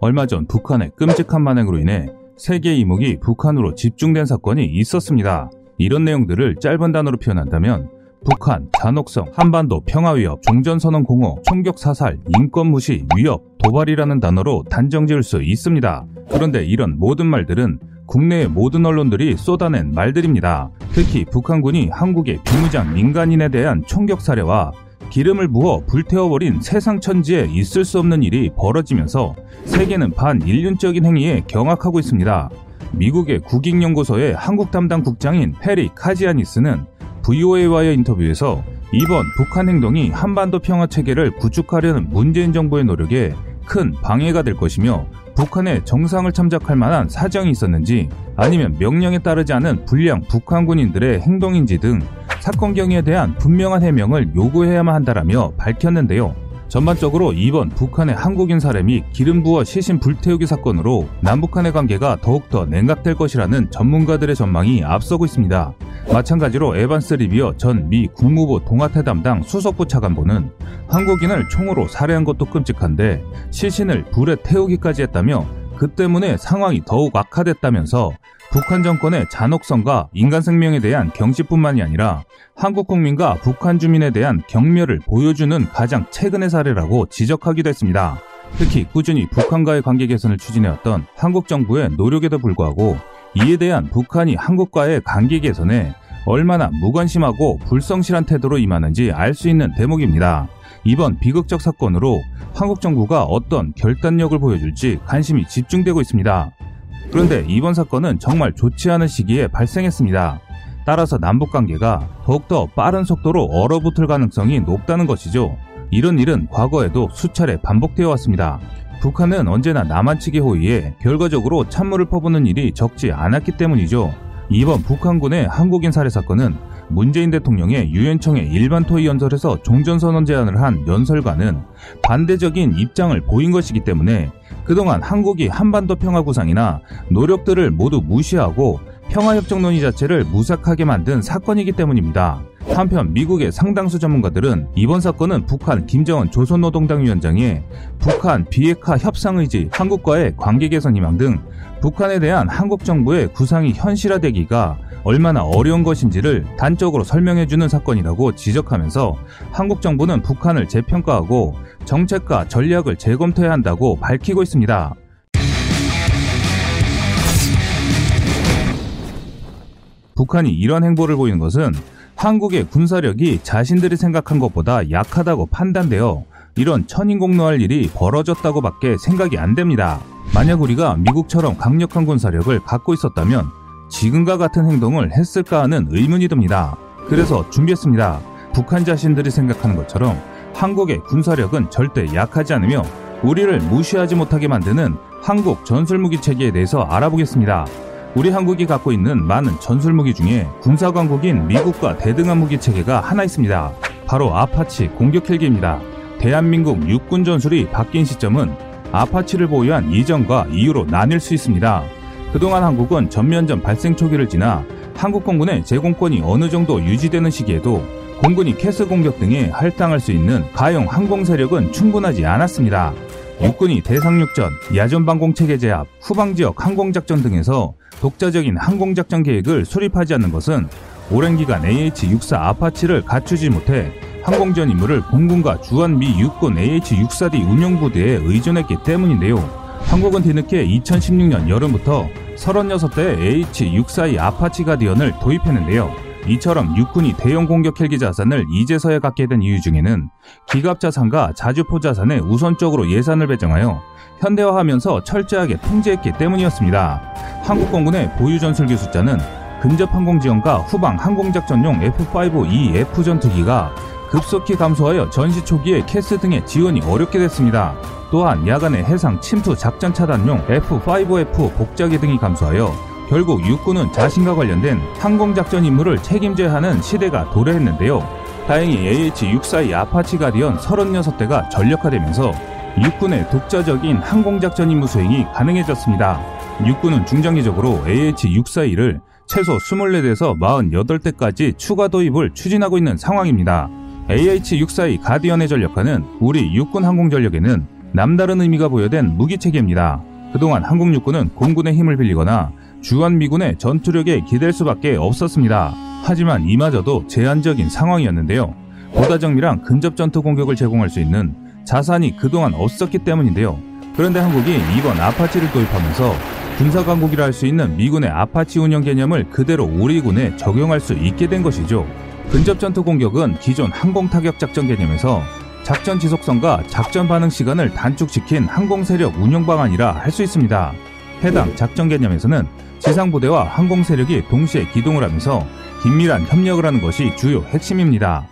얼마 전 북한의 끔찍한 만행으로 인해 세계 이목이 북한으로 집중된 사건이 있었습니다. 이런 내용들을 짧은 단어로 표현한다면 북한, 잔혹성, 한반도 평화위협, 종전선언 공호, 총격 사살, 인권 무시, 위협, 도발이라는 단어로 단정 지을 수 있습니다. 그런데 이런 모든 말들은 국내의 모든 언론들이 쏟아낸 말들입니다. 특히 북한군이 한국의 비무장 민간인에 대한 총격 사례와 기름을 부어 불태워버린 세상 천지에 있을 수 없는 일이 벌어지면서 세계는 반인륜적인 행위에 경악하고 있습니다. 미국의 국익연구소의 한국 담당 국장인 페리 카지아니스는 VOA와의 인터뷰에서 이번 북한 행동이 한반도 평화 체계를 구축하려는 문재인 정부의 노력에 큰 방해가 될 것이며 북한의 정상을 참작할 만한 사정이 있었는지 아니면 명령에 따르지 않은 불량 북한 군인들의 행동인지 등 사건 경위에 대한 분명한 해명을 요구해야만 한다라며 밝혔는데요. 전반적으로 이번 북한의 한국인 및 기름 부어 시신 불태우기 사건으로 남북한의 관계가 더욱더 냉각될 것이라는 전문가들의 전망이 앞서고 있습니다. 마찬가지로 에반스 리비어 전 미 국무부 동아태 담당 수석부 차관보는 한국인을 총으로 살해한 것도 끔찍한데 시신을 불에 태우기까지 했다며 그 때문에 상황이 더욱 악화됐다면서 북한 정권의 잔혹성과 인간 생명에 대한 경시뿐만이 아니라 한국 국민과 북한 주민에 대한 경멸을 보여주는 가장 최근의 사례라고 지적하기도 했습니다. 특히 꾸준히 북한과의 관계 개선을 추진해왔던 한국 정부의 노력에도 불구하고 이에 대한 북한이 한국과의 관계 개선에 얼마나 무관심하고 불성실한 태도로 임하는지 알 수 있는 대목입니다. 이번 비극적 사건으로 한국 정부가 어떤 결단력을 보여줄지 관심이 집중되고 있습니다. 그런데 이번 사건은 정말 좋지 않은 시기에 발생했습니다. 따라서 남북 관계가 더욱더 빠른 속도로 얼어붙을 가능성이 높다는 것이죠. 이런 일은 과거에도 수차례 반복되어 왔습니다. 북한은 언제나 남한 측의 호의에 결과적으로 찬물을 퍼부는 일이 적지 않았기 때문이죠. 이번 북한군의 한국인 살해 사건은 문재인 대통령의 유엔청의 일반 토의 연설에서 종전선언 제안을 한 연설과는 반대적인 입장을 보인 것이기 때문에 그동안 한국이 한반도 평화 구상이나 노력들을 모두 무시하고 평화협정 논의 자체를 무색하게 만든 사건이기 때문입니다. 한편 미국의 상당수 전문가들은 이번 사건은 북한 김정은 조선노동당 위원장의 북한 비핵화 협상 의지, 한국과의 관계 개선 희망 등 북한에 대한 한국 정부의 구상이 현실화되기가 얼마나 어려운 것인지를 단적으로 설명해주는 사건이라고 지적하면서 한국 정부는 북한을 재평가하고 정책과 전략을 재검토해야 한다고 밝히고 있습니다. 북한이 이런 행보를 보이는 것은 한국의 군사력이 자신들이 생각한 것보다 약하다고 판단되어 이런 천인공노할 일이 벌어졌다고 밖에 생각이 안 됩니다. 만약 우리가 미국처럼 강력한 군사력을 갖고 있었다면 지금과 같은 행동을 했을까 하는 의문이 듭니다. 그래서 준비했습니다. 북한 자신들이 생각하는 것처럼 한국의 군사력은 절대 약하지 않으며 우리를 무시하지 못하게 만드는 한국 전술무기 체계에 대해서 알아보겠습니다. 우리 한국이 갖고 있는 많은 전술 무기 중에 군사 강국인 미국과 대등한 무기 체계가 하나 있습니다. 바로 아파치 공격 헬기입니다. 대한민국 육군 전술이 바뀐 시점은 아파치를 보유한 이전과 이후로 나뉠 수 있습니다. 그동안 한국은 전면전 발생 초기를 지나 한국 공군의 제공권이 어느 정도 유지되는 시기에도 공군이 CAS 공격 등에 할당할 수 있는 가용 항공 세력은 충분하지 않았습니다. 육군이 대상륙전, 야전방공 체계 제압, 후방지역 항공작전 등에서 독자적인 항공작전 계획을 수립하지 않는 것은 오랜 기간 AH-64 아파치를 갖추지 못해 항공전 임무를 공군과 주한 미 육군 AH-64D 운용부대에 의존했기 때문인데요. 한국은 뒤늦게 2016년 여름부터 36대 AH-64E 아파치 가디언을 도입했는데요. 이처럼 육군이 대형 공격 헬기 자산을 이제서야 갖게 된 이유 중에는 기갑 자산과 자주포 자산에 우선적으로 예산을 배정하여 현대화하면서 철저하게 통제했기 때문이었습니다. 한국공군의 보유 전술기 숫자는 근접 항공 지원과 후방 항공작전용 F-5E-F 전투기가 급속히 감소하여 전시 초기에 CAS 등의 지원이 어렵게 됐습니다. 또한 야간의 해상 침투 작전 차단용 F-5F 복좌기 등이 감소하여 결국 육군은 자신과 관련된 항공작전 임무를 책임져야 하는 시대가 도래했는데요. 다행히 AH-64E 아파치 가디언 36대가 전력화되면서 육군의 독자적인 항공작전 임무 수행이 가능해졌습니다. 육군은 중장기적으로 AH-64E를 최소 24대에서 48대까지 추가 도입을 추진하고 있는 상황입니다. AH-64E 가디언의 전력화는 우리 육군 항공전력에는 남다른 의미가 부여된 무기체계입니다. 그동안 한국 육군은 공군의 힘을 빌리거나 주한미군의 전투력에 기댈 수밖에 없었습니다. 하지만 이마저도 제한적인 상황이었는데요. 보다 정밀한 근접 전투 공격을 제공할 수 있는 자산이 그동안 없었기 때문인데요. 그런데 한국이 이번 아파치를 도입하면서 군사 강국이라 할 수 있는 미군의 아파치 운영 개념을 그대로 우리 군에 적용할 수 있게 된 것이죠. 근접 전투 공격은 기존 항공 타격 작전 개념에서 작전 지속성과 작전 반응 시간을 단축시킨 항공 세력 운영 방안이라 할 수 있습니다. 해당 작전 개념에서는 지상 부대와 항공 세력이 동시에 기동을 하면서 긴밀한 협력을 하는 것이 주요 핵심입니다.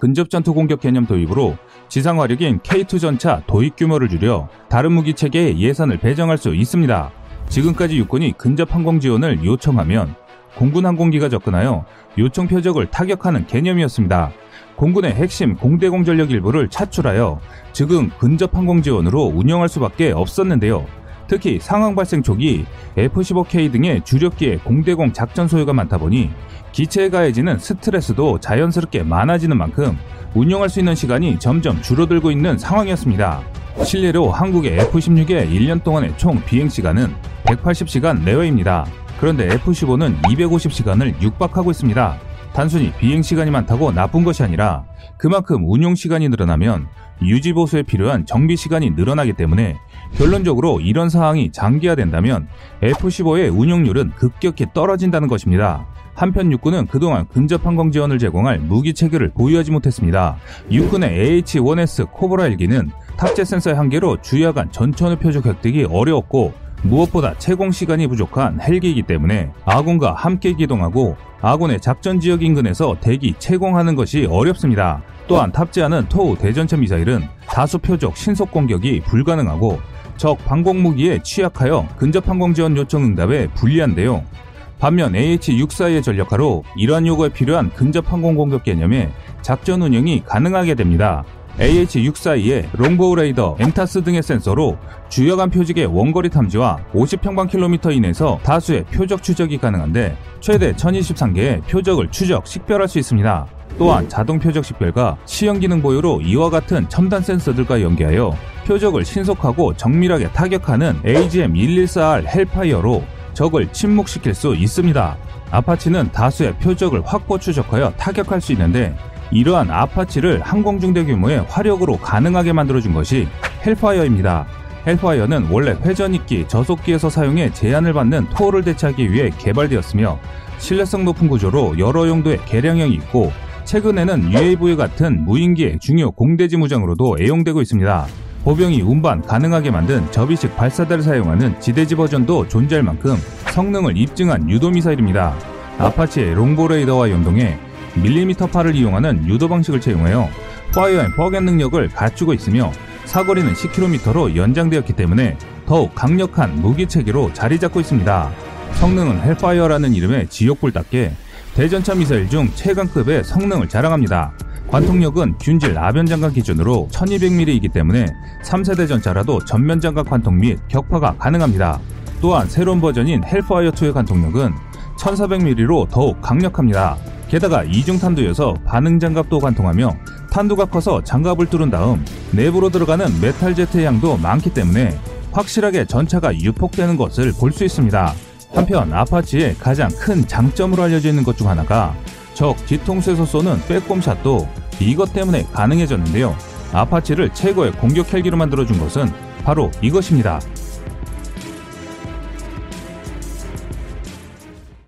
근접 전투 공격 개념 도입으로 지상 화력인 K2 전차 도입 규모를 줄여 다른 무기 체계에 예산을 배정할 수 있습니다. 지금까지 육군이 근접 항공 지원을 요청하면 공군 항공기가 접근하여 요청 표적을 타격하는 개념이었습니다. 공군의 핵심 공대공 전력 일부를 차출하여 즉흥 근접 항공 지원으로 운영할 수밖에 없었는데요. 특히 상황 발생 초기 F-15K 등의 주력기의 공대공 작전 소요가 많다 보니 기체에 가해지는 스트레스도 자연스럽게 많아지는 만큼 운영할 수 있는 시간이 점점 줄어들고 있는 상황이었습니다. 실례로 한국의 F-16의 1년 동안의 총 비행 시간은 180시간 내외입니다. 그런데 F-15는 250시간을 육박하고 있습니다. 단순히 비행 시간이 많다고 나쁜 것이 아니라 그만큼 운용 시간이 늘어나면 유지 보수에 필요한 정비 시간이 늘어나기 때문에 결론적으로 이런 상황이 장기화된다면 F-15의 운용률은 급격히 떨어진다는 것입니다. 한편 육군은 그동안 근접 항공 지원을 제공할 무기 체계를 보유하지 못했습니다. 육군의 AH-1S 코브라 헬기는 탑재 센서 의 한계로 주야간 전천후 표적 획득이 어려웠고 무엇보다 채공 시간이 부족한 헬기이기 때문에 아군과 함께 기동하고 아군의 작전 지역 인근에서 대기 채공하는 것이 어렵습니다. 또한 탑재하는 토우 대전차 미사일은 다수 표적 신속 공격이 불가능하고 적 방공 무기에 취약하여 근접 항공 지원 요청 응답에 불리한데요. 반면 AH-64의 전력화로 이러한 요구에 필요한 근접 항공 공격 개념에 작전 운영이 가능하게 됩니다. AH-64E의 롱보우 레이더, MTADS 등의 센서로 주야간 표적의 원거리 탐지와 50평방킬로미터 이내에서 다수의 표적 추적이 가능한데 최대 1023개의 표적을 추적, 식별할 수 있습니다. 또한 자동 표적 식별과 시현 기능 보유로 이와 같은 첨단 센서들과 연계하여 표적을 신속하고 정밀하게 타격하는 AGM-114R 헬파이어로 적을 침묵시킬 수 있습니다. 아파치는 다수의 표적을 확보 추적하여 타격할 수 있는데 이러한 아파치를 항공중대 규모의 화력으로 가능하게 만들어준 것이 헬파이어입니다. 헬파이어는 원래 회전익기, 저속기에서 사용해 제한을 받는 TOW를 대체하기 위해 개발되었으며 신뢰성 높은 구조로 여러 용도의 개량형이 있고 최근에는 UAV 같은 무인기의 중요 공대지 무장으로도 애용되고 있습니다. 보병이 운반 가능하게 만든 접이식 발사대를 사용하는 지대지 버전도 존재할 만큼 성능을 입증한 유도미사일입니다. 아파치의 롱보우 레이더와 연동해 밀리미터파를 이용하는 유도 방식을 채용하여 fire and forget 능력을 갖추고 있으며 사거리는 10km로 연장되었기 때문에 더욱 강력한 무기 체계로 자리 잡고 있습니다. 성능은 헬파이어라는 이름의 지옥불답게 대전차 미사일 중 최강급의 성능을 자랑합니다. 관통력은 균질 압연 장갑 기준으로 1200mm이기 때문에 3세대 전차라도 전면 장갑 관통 및 격파가 가능합니다. 또한 새로운 버전인 헬파이어2의 관통력은 1400mm로 더욱 강력합니다. 게다가 이중탄두여서 반응장갑도 관통하며 탄두가 커서 장갑을 뚫은 다음 내부로 들어가는 metal jet의 양도 많기 때문에 확실하게 전차가 유폭되는 것을 볼 수 있습니다. 한편 아파치의 가장 큰 장점으로 알려져 있는 것 중 하나가 적 뒤통수에서 쏘는 빼꼼샷도 이것 때문에 가능해졌는데요. 아파치를 최고의 공격 헬기로 만들어준 것은 바로 이것입니다.